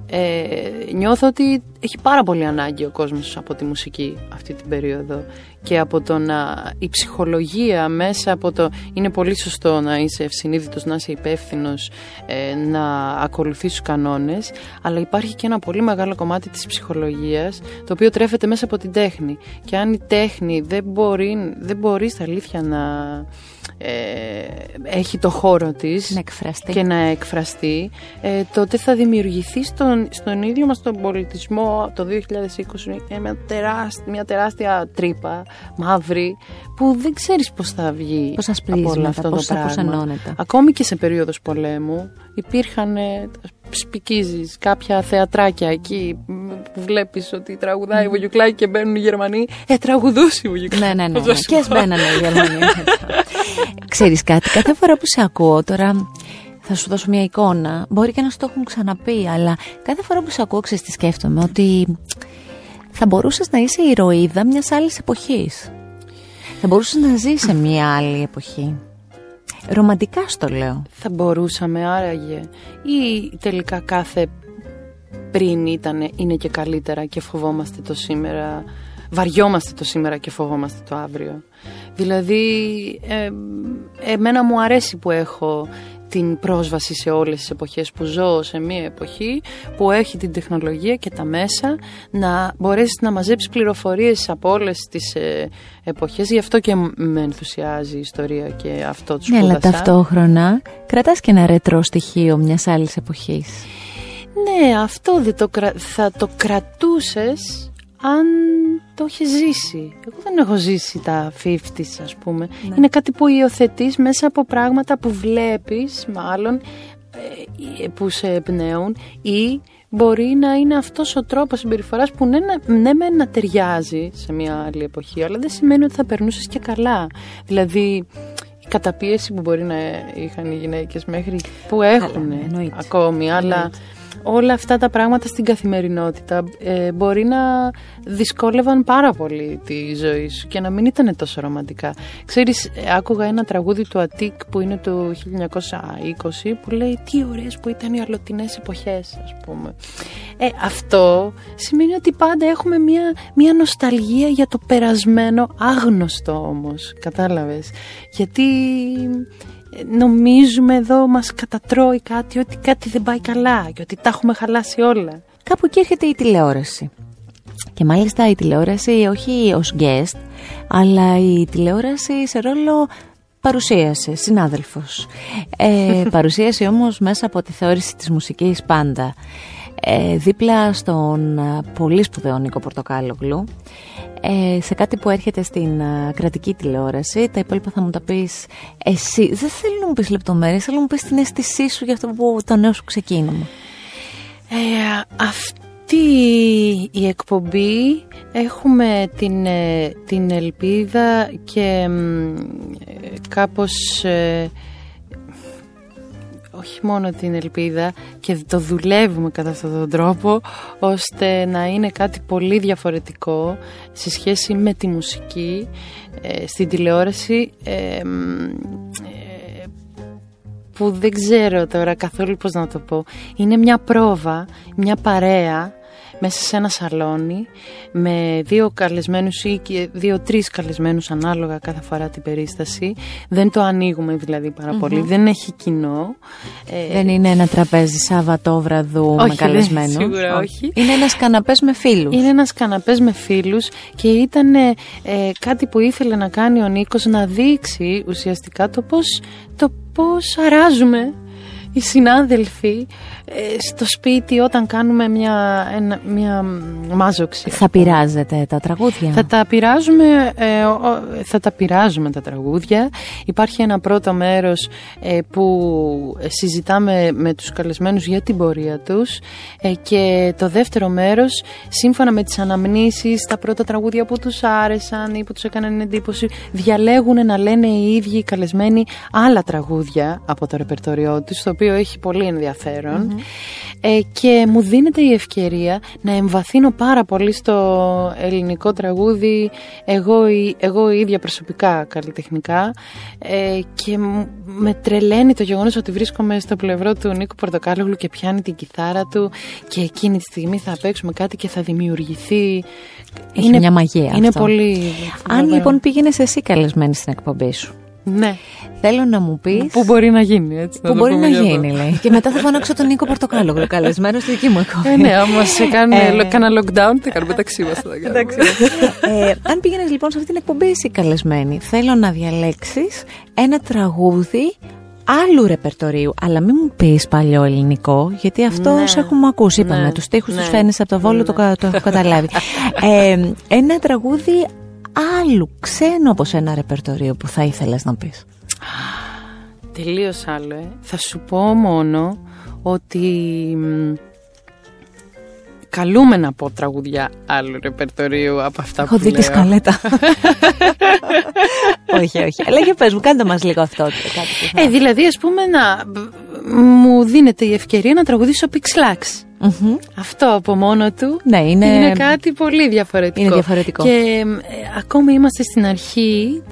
Ε, νιώθω ότι έχει πάρα πολύ ανάγκη ο κόσμος από τη μουσική αυτή την περίοδο και από το να η ψυχολογία μέσα από το είναι πολύ σωστό να είσαι ευσυνείδητος, να είσαι υπεύθυνος, ε, να ακολουθείς τους κανόνες αλλά υπάρχει και ένα πολύ μεγάλο κομμάτι της ψυχολογίας το οποίο τρέφεται μέσα από την τέχνη. Και αν η τέχνη δεν μπορεί, δεν μπορεί στα αλήθεια να ε, έχει το χώρο της και να εκφραστεί ε, τότε θα δημιουργηθεί στον, στον ίδιο μας τον πολιτισμό το 2020 μια τεράστια, μια τεράστια τρύπα μαύρη που δεν ξέρεις πώς θα βγει πώς από όλο αυτό το πράγμα. ακόμη και σε περίοδος πολέμου υπήρχαν σπικίζεις κάποια θεατράκια εκεί που βλέπεις ότι τραγουδάει η Βογιουκλάκη και μπαίνουν οι Γερμανοί. Ε τραγουδούσε η Βογιουκλάκης. Ναι ναι ναι, ναι. και μπαίνανε οι Γερμανοί. Ξέρεις κάτι κάθε φορά που σε ακούω τώρα θα σου δώσω μια εικόνα. Μπορεί και να σου το έχουν ξαναπεί αλλά κάθε φορά που σε ακούω ξέρεις τι σκέφτομαι ότι θα μπορούσες να είσαι ηρωίδα μιας άλλης εποχής θα μπορούσες να ζεις σε μια άλλη εποχή Ρομαντικά στο λέω. Θα μπορούσαμε άραγε ή τελικά κάθε πριν ήταν είναι και καλύτερα και φοβόμαστε το σήμερα βαριόμαστε το σήμερα και φοβόμαστε το αύριο. Δηλαδή, ε, εμένα μου αρέσει που έχω την πρόσβαση σε όλες τις εποχές που ζω σε μια εποχή που έχει την τεχνολογία και τα μέσα να μπορέσεις να μαζέψεις πληροφορίες από όλες τις ε, εποχές γι' αυτό και με ενθουσιάζει η ιστορία και αυτό του σπούδασα. Ναι, αλλά ταυτόχρονα κρατάς και ένα ρετρό στοιχείο μιας άλλης εποχής. Ναι, αυτό δεν το θα το κρατούσες αν το έχει ζήσει. Εγώ δεν έχω ζήσει τα 50 ας πούμε. Ναι. Είναι κάτι που υιοθετείς μέσα από πράγματα που βλέπεις μάλλον ε, που σε εμπνέουν ή μπορεί να είναι αυτός ο τρόπος συμπεριφοράς που ναι, ναι με να ταιριάζει σε μια άλλη εποχή αλλά δεν σημαίνει ότι θα περνούσες και καλά. Δηλαδή η καταπίεση που μπορεί να είχαν οι γυναίκες μέχρι που έχουν ακόμη αλλά όλα αυτά τα πράγματα στην καθημερινότητα ε, μπορεί να δυσκόλευαν πάρα πολύ τη ζωή σου και να μην ήταν τόσο ρομαντικά. Ξέρεις, ε, άκουγα ένα τραγούδι του Αττικ που είναι το 1920 που λέει τι ωραίες που ήταν οι αλλοτινές εποχές ας πούμε. Ε, αυτό σημαίνει ότι πάντα έχουμε μια, μια νοσταλγία για το περασμένο άγνωστο όμως, κατάλαβες. Γιατί νομίζουμε εδώ μας κατατρώει κάτι ότι κάτι δεν πάει καλά και ότι τα έχουμε χαλάσει όλα. Κάπου εκεί έρχεται η τηλεόραση. Και μάλιστα η τηλεόραση όχι ως guest, αλλά η τηλεόραση σε ρόλο παρουσίαση, συνάδελφος. Ε, παρουσίαση όμως μέσα από τη θεώρηση της μουσικής πάντα. Ε, δίπλα στον ε, πολύ σπουδαίο Νίκο Πορτοκάλογλου ε, σε κάτι που έρχεται στην ε, κρατική τηλεόραση τα υπόλοιπα θα μου τα πεις εσύ. Δεν θέλω να μου πεις λεπτομέρειες θέλω να μου πεις την αίσθησή σου για αυτό που το νέο σου ξεκίνημα. Αυτή η εκπομπή έχουμε την, την ελπίδα και κάπως όχι μόνο την ελπίδα και το δουλεύουμε κατά αυτόν τον τρόπο ώστε να είναι κάτι πολύ διαφορετικό σε σχέση με τη μουσική ε, στην τηλεόραση ε, ε, που δεν ξέρω τώρα καθόλου πώς να το πω. Είναι μια πρόβα, μια παρέα μέσα σε ένα σαλόνι με δύο καλεσμένους ή δύο-τρεις καλεσμένους ανάλογα κάθε φορά την περίσταση. Δεν το ανοίγουμε δηλαδή πολύ, δεν έχει κοινό. Ε, δεν είναι ένα τραπέζι Σαββατόβραδου με καλεσμένους; Σίγουρα όχι. Είναι ένας καναπές με φίλους. Είναι ένας καναπές με φίλους και ήταν ε, κάτι που ήθελε να κάνει ο Νίκος να δείξει ουσιαστικά το πώς, το πώς αράζουμε οι συνάδελφοι ε, στο σπίτι όταν κάνουμε μια, ένα, μια μάζοξη. Θα πειράζετε τα τραγούδια; Θα τα πειράζουμε, ε, θα τα πειράζουμε τα τραγούδια. Υπάρχει ένα πρώτο μέρος ε, που συζητάμε με τους καλεσμένους για την πορεία τους και το δεύτερο μέρος σύμφωνα με τις αναμνήσεις τα πρώτα τραγούδια που τους άρεσαν ή που τους έκαναν εντύπωση διαλέγουν να λένε οι ίδιοι οι καλεσμένοι άλλα τραγούδια από το ρεπερτοριό τους το οποίο έχει πολύ ε, και μου δίνεται η ευκαιρία να εμβαθύνω πάρα πολύ στο ελληνικό τραγούδι εγώ, εγώ ίδια προσωπικά καλλιτεχνικά ε, και με τρελαίνει το γεγονός ότι βρίσκομαι στο πλευρό του Νίκου Πορτοκάλογλου και πιάνει την κιθάρα του και εκείνη τη στιγμή θα παίξουμε κάτι και θα δημιουργηθεί. Είναι μια μαγεία Είναι πολύ Αν λοιπόν πήγαινες εσύ καλεσμένη στην εκπομπή σου ναι. Θέλω να μου πεις. Πού μπορεί να γίνει, έτσι. Πού μπορεί να γίνει, λέει. και μετά θα φωνάξω τον Νίκο Πορτοκάλογλου, καλεσμένο στη δική μου εκπομπή. Ε, ναι, άμα σε κάνει ε, κανένα lockdown, τι κάνουμε μεταξύ μας. ε, αν πήγαινες λοιπόν σε αυτή την εκπομπή, εσύ καλεσμένη, θέλω να διαλέξεις ένα τραγούδι άλλου ρεπερτορίου. Αλλά μην μου πεις παλιό ελληνικό, γιατί αυτό ναι. έχουμε ακούσει. Είπαμε, ναι. τους τείχου ναι. του φαίνει από το βόλο, το, το έχω καταλάβει. ε, ένα τραγούδι άλλου ξένου από ένα ρεπερτορίο που θα ήθελες να πεις. Τελείως άλλο, ε. Θα σου πω μόνο ότι καλούμε να πω τραγουδιά άλλου ρεπερτορίου από αυτά Έχω που δει τη σκαλέτα. όχι, όχι. Αλλά για πες μου, κάντε μας λίγο αυτό. Ε, δηλαδή, ας πούμε, να μου δίνεται η ευκαιρία να τραγουδήσω Pixlax. Αυτό από μόνο του ναι, είναι... κάτι πολύ διαφορετικό. Είναι διαφορετικό. Και ε, ακόμη είμαστε στην αρχή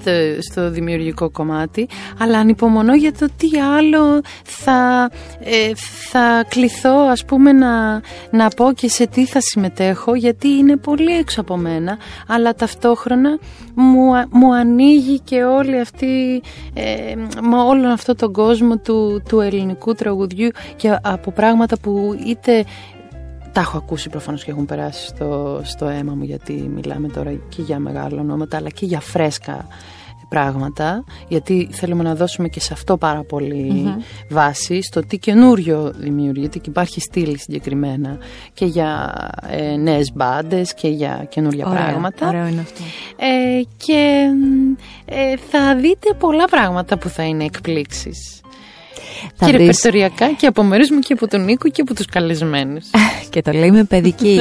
στο δημιουργικό κομμάτι, αλλά ανυπομονώ για το τι άλλο θα, ε, θα κληθώ ας πούμε να, να πω και σε τι θα συμμετέχω, γιατί είναι πολύ έξω από μένα, αλλά ταυτόχρονα μου, μου ανοίγει και όλη αυτή, ε, όλο αυτό τον κόσμο του, του ελληνικού τραγουδιού και από πράγματα που είτε τα έχω ακούσει προφανώς και έχουν περάσει στο, στο αίμα μου γιατί μιλάμε τώρα και για μεγάλα ονόματα αλλά και για φρέσκα πράγματα γιατί θέλουμε να δώσουμε και σε αυτό πάρα βάση στο τι καινούριο δημιουργείται και υπάρχει στήλη συγκεκριμένα και για ε, νέες μπάντες και για καινούρια πράγματα ωραίο είναι αυτό. Ε, και ε, θα δείτε πολλά πράγματα που θα είναι εκπλήξεις θα και ρεπερτοριακά και από μέρους μου και από τον Νίκο και από τους καλεσμένους. και το λέει με παιδική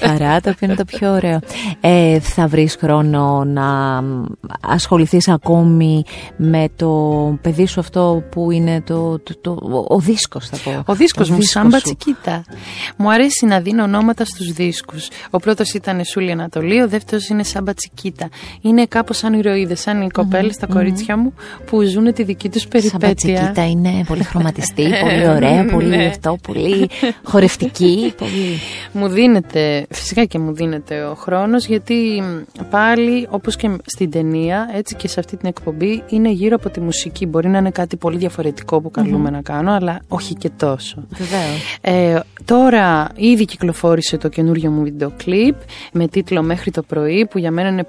χαρά, το οποίο είναι το πιο ωραίο. Ε, θα βρεις χρόνο να ασχοληθείς ακόμη με το παιδί σου αυτό που είναι το, το, το ο δίσκος θα πω. Ο δίσκος μου, σαν μπατσικίτα. Μου αρέσει να δίνω ονόματα στους δίσκους. Ο πρώτος ήταν Σούλη Ανατολή, ο δεύτερος είναι σαν μπατσικίτα. Είναι κάπως σαν ηρωίδες, σαν οι κοπέλες, τα κορίτσια μου που ζουν τη δική τους περιπέτεια. Σαν μπατσικίτα είναι πολύ χρωματιστή, πολύ ωραία, ναι. πολύ αυτό, πολύ χορευτική. Πολύ... Μου δίνεται, φυσικά και μου δίνεται ο χρόνος γιατί πάλι όπως και στην ταινία έτσι και σε αυτή την εκπομπή είναι γύρω από τη μουσική. Μπορεί να είναι κάτι πολύ διαφορετικό που καλούμε να κάνω αλλά όχι και τόσο. Ε, τώρα ήδη κυκλοφόρησε το καινούριο μου βίντεο κλιπ με τίτλο Μέχρι το πρωί που για μένα είναι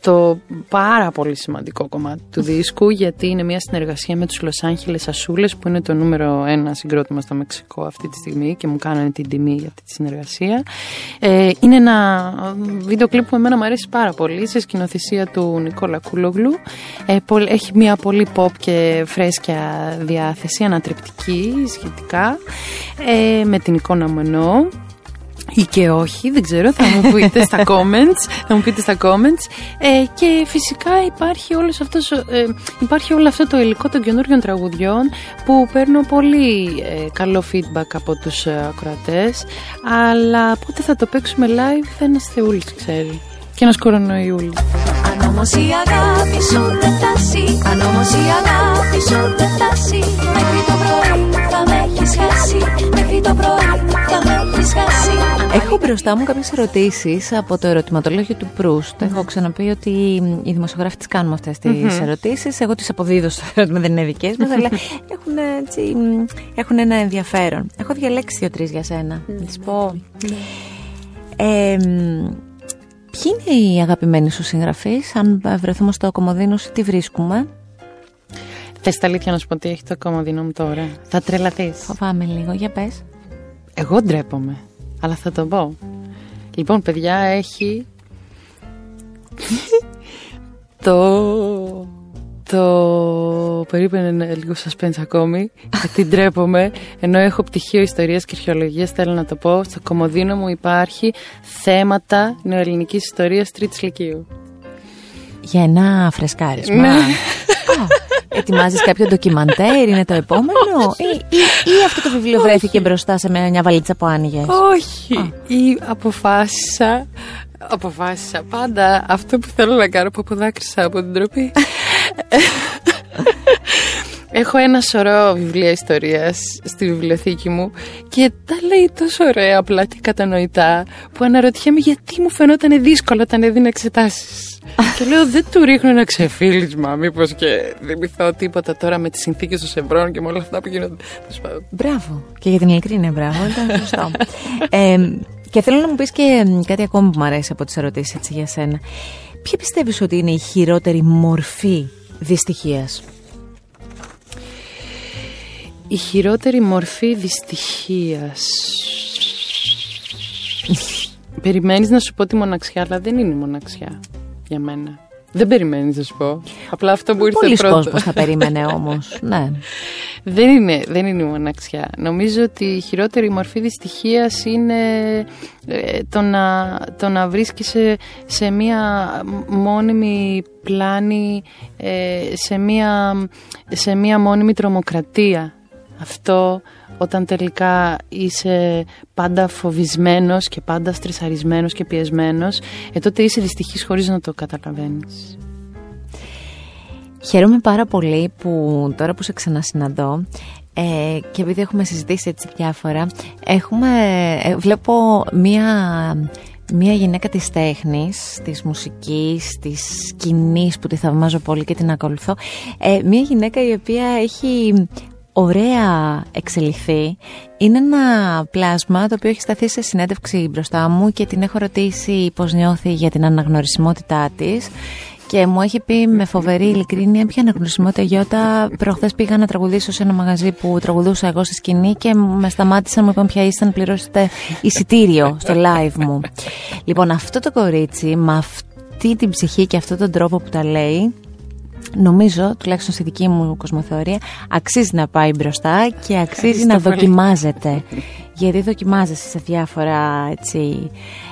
το πάρα πολύ σημαντικό κομμάτι του δίσκου γιατί είναι μια συνεργασία με τους Los Angeles Azules που είναι το νούμερο ένα συγκρότημα στο Μεξικό αυτή τη στιγμή και μου κάνανε την τιμή για αυτή τη συνεργασία. Ε, είναι ένα βίντεο κλιπ που εμένα μου αρέσει πάρα πολύ σε σκηνοθεσία του Νικόλα Κούλογλου. Ε, έχει μια πολύ pop και φρέσκια διάθεση, ανατρεπτική σχετικά, ε, με την εικόνα μου εννοώ ή και όχι, δεν ξέρω, θα μου πείτε στα comments, θα μου πείτε στα comments. Ε, και φυσικά υπάρχει, όλος αυτός, ε, υπάρχει όλο αυτό το υλικό των καινούριων τραγουδιών που παίρνω πολύ ε, καλό feedback από τους ε, ακροατές. Αλλά πότε θα το παίξουμε live ένας θεούλης ξέρει. Και ένας κορονοϊούλης. Αν όμως η αγάπη σου δεν φτάσει Αν όμως η αγάπη σου δεν φτάσει Μέχρι το πρωί θα με έχεις χάσει Μέχρι το πρωί θα με έχεις χάσει Έχω μπροστά μου κάποιες ερωτήσεις από το ερωτηματολόγιο του Προύστ. Έχω ξαναπεί ότι οι δημοσιογράφοι τις κάνουμε αυτές τις mm-hmm. ερωτήσεις. Εγώ τις αποδίδω στο ερώτημα, δεν είναι δικές μας, αλλά έχουν, έτσι, έχουν ένα ενδιαφέρον. Έχω διαλέξει δύο-τρεις για σένα. Να τις πω. Ε, ποιοι είναι οι αγαπημένοι σου συγγραφείς, αν βρεθούμε στο Κομοδίνο, τι βρίσκουμε; Θες τα αλήθεια να σου πω τι έχει το Κομοδίνο μου τώρα. Θα τρελαθείς. Φοβάμαι λίγο, για πες. Εγώ ντρέπομαι αλλά θα το πω. Λοιπόν, παιδιά, έχει το... Το περίπου λίγο suspense ακόμη γιατί ντρέπομαι ενώ έχω πτυχίο ιστορίας και αρχαιολογίας θέλω να το πω στο κομμωδίνο μου υπάρχει θέματα νεοελληνικής ιστορίας τρίτης λυκείου Για ένα φρεσκάρισμα ναι. Ετοιμάζεις κάποιο ντοκιμαντέρ, είναι το επόμενο; Ή, ή, ή αυτό το βιβλίο βρέθηκε μπροστά σε μια βαλίτσα που άνοιγες; Όχι, ή αποφάσισα, αποφάσισα πάντα αυτό που θέλω να κάνω που αποδάκρυσα από την τροπή. Έχω ένα σωρό βιβλία ιστορίας στη βιβλιοθήκη μου και τα λέει τόσο ωραία απλά και κατανοητά που αναρωτιέμαι γιατί μου φαινόταν δύσκολο όταν έδινε εξετάσεις. και λέω δεν του ρίχνω ένα ξεφύλισμα μήπως και δεν μυθώ τίποτα τώρα με τις συνθήκες του Σεμπρών και με όλα αυτά που γίνονται. Μπράβο. Και για την ειλικρίνεια μπράβο. Ήταν σωστό. ε, και θέλω να μου πεις και κάτι ακόμη που μου αρέσει από τις ερωτήσεις έτσι για σένα. Ποια πιστεύεις ότι είναι η χειρότερη μορφή δυστυχίας; Η χειρότερη μορφή δυστυχίας Περιμένεις να σου πω τη μοναξιά Αλλά δεν είναι μοναξιά για μένα δεν περιμένεις να σου πω. Απλά αυτό που ήρθε Πολλοί πρώτο. κόσμος θα περίμενε όμως. ναι. Δεν είναι, δεν είναι η μοναξιά. Νομίζω ότι η χειρότερη μορφή δυστυχίας είναι ε, το, να, το να βρίσκεσαι σε μία μόνιμη πλάνη, ε, σε, μία, σε μία μόνιμη τρομοκρατία αυτό όταν τελικά είσαι πάντα φοβισμένος και πάντα στρεσαρισμένος και πιεσμένος, ε, τότε είσαι δυστυχής χωρίς να το καταλαβαίνεις. Χαίρομαι πάρα πολύ που τώρα που σε ξανασυναντώ ε, και επειδή έχουμε συζητήσει έτσι διάφορα, έχουμε, ε, βλέπω μία, μία γυναίκα της τέχνης, της μουσικής, της σκηνής που τη θαυμάζω πολύ και την ακολουθώ. Ε, μία γυναίκα η οποία έχει ωραία εξελιχθεί. Είναι ένα πλάσμα το οποίο έχει σταθεί σε συνέντευξη μπροστά μου και την έχω ρωτήσει πώς νιώθει για την αναγνωρισιμότητά της και μου έχει πει με φοβερή ειλικρίνεια ποια αναγνωρισιμότητα Γιώτα. Προχθές πήγα να τραγουδήσω σε ένα μαγαζί που τραγουδούσα εγώ στη σκηνή και με σταμάτησαν, μου είπαν ποια είστε να πληρώσετε εισιτήριο στο live μου. Λοιπόν, αυτό το κορίτσι με αυτή την ψυχή και αυτόν τον τρόπο που τα λέει νομίζω, τουλάχιστον στη δική μου κοσμοθεωρία, αξίζει να πάει μπροστά και αξίζει να δοκιμάζεται. Γιατί δοκιμάζεσαι σε διάφορα έτσι,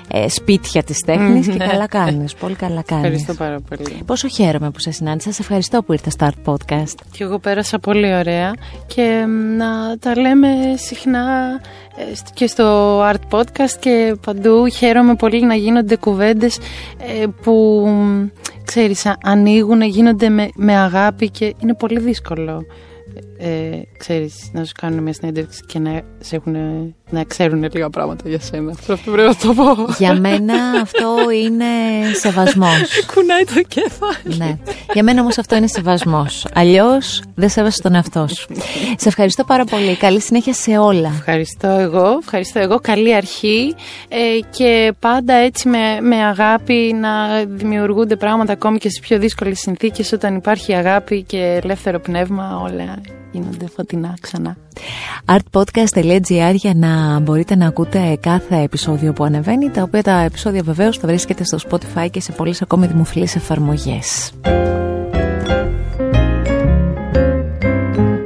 ε, σπίτια της τέχνης και καλά κάνεις, πολύ καλά κάνεις. Ευχαριστώ πάρα πολύ. Πόσο χαίρομαι που σε συνάντησα, σε ευχαριστώ που ήρθα στο Art Podcast. Και εγώ πέρασα πολύ ωραία και να τα λέμε συχνά ε, και στο Art Podcast και παντού. Χαίρομαι πολύ να γίνονται κουβέντες ε, που ξέρεις ανοίγουν, γίνονται με, με αγάπη και είναι πολύ δύσκολο ε, ξέρεις, να σου κάνουν μια συνέντευξη και να, σε έχουν, να ξέρουν λίγα πράγματα για σένα. Αυτό πρέπει να το πω. Για μένα αυτό είναι σεβασμός. Κουνάει το κέφαλι. Ναι. Για μένα όμως αυτό είναι σεβασμός. Αλλιώς δεν σέβεσαι τον εαυτό σου. σε ευχαριστώ πάρα πολύ. Καλή συνέχεια σε όλα. Ευχαριστώ εγώ. Ευχαριστώ εγώ. Καλή αρχή ε, και πάντα έτσι με, με αγάπη να δημιουργούνται πράγματα ακόμη και στις πιο δύσκολες συνθήκες όταν υπάρχει αγάπη και ελεύθερο πνεύμα όλα γίνονται φωτεινά ξανά. artpodcast.gr για να μπορείτε να ακούτε κάθε επεισόδιο που ανεβαίνει, τα οποία τα επεισόδια βεβαίως θα βρίσκεται στο Spotify και σε πολλές ακόμη δημοφιλείς εφαρμογές.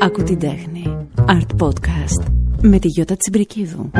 Ακού την τέχνη. Art Podcast με τη Γιώτα Τσιμπρικίδου.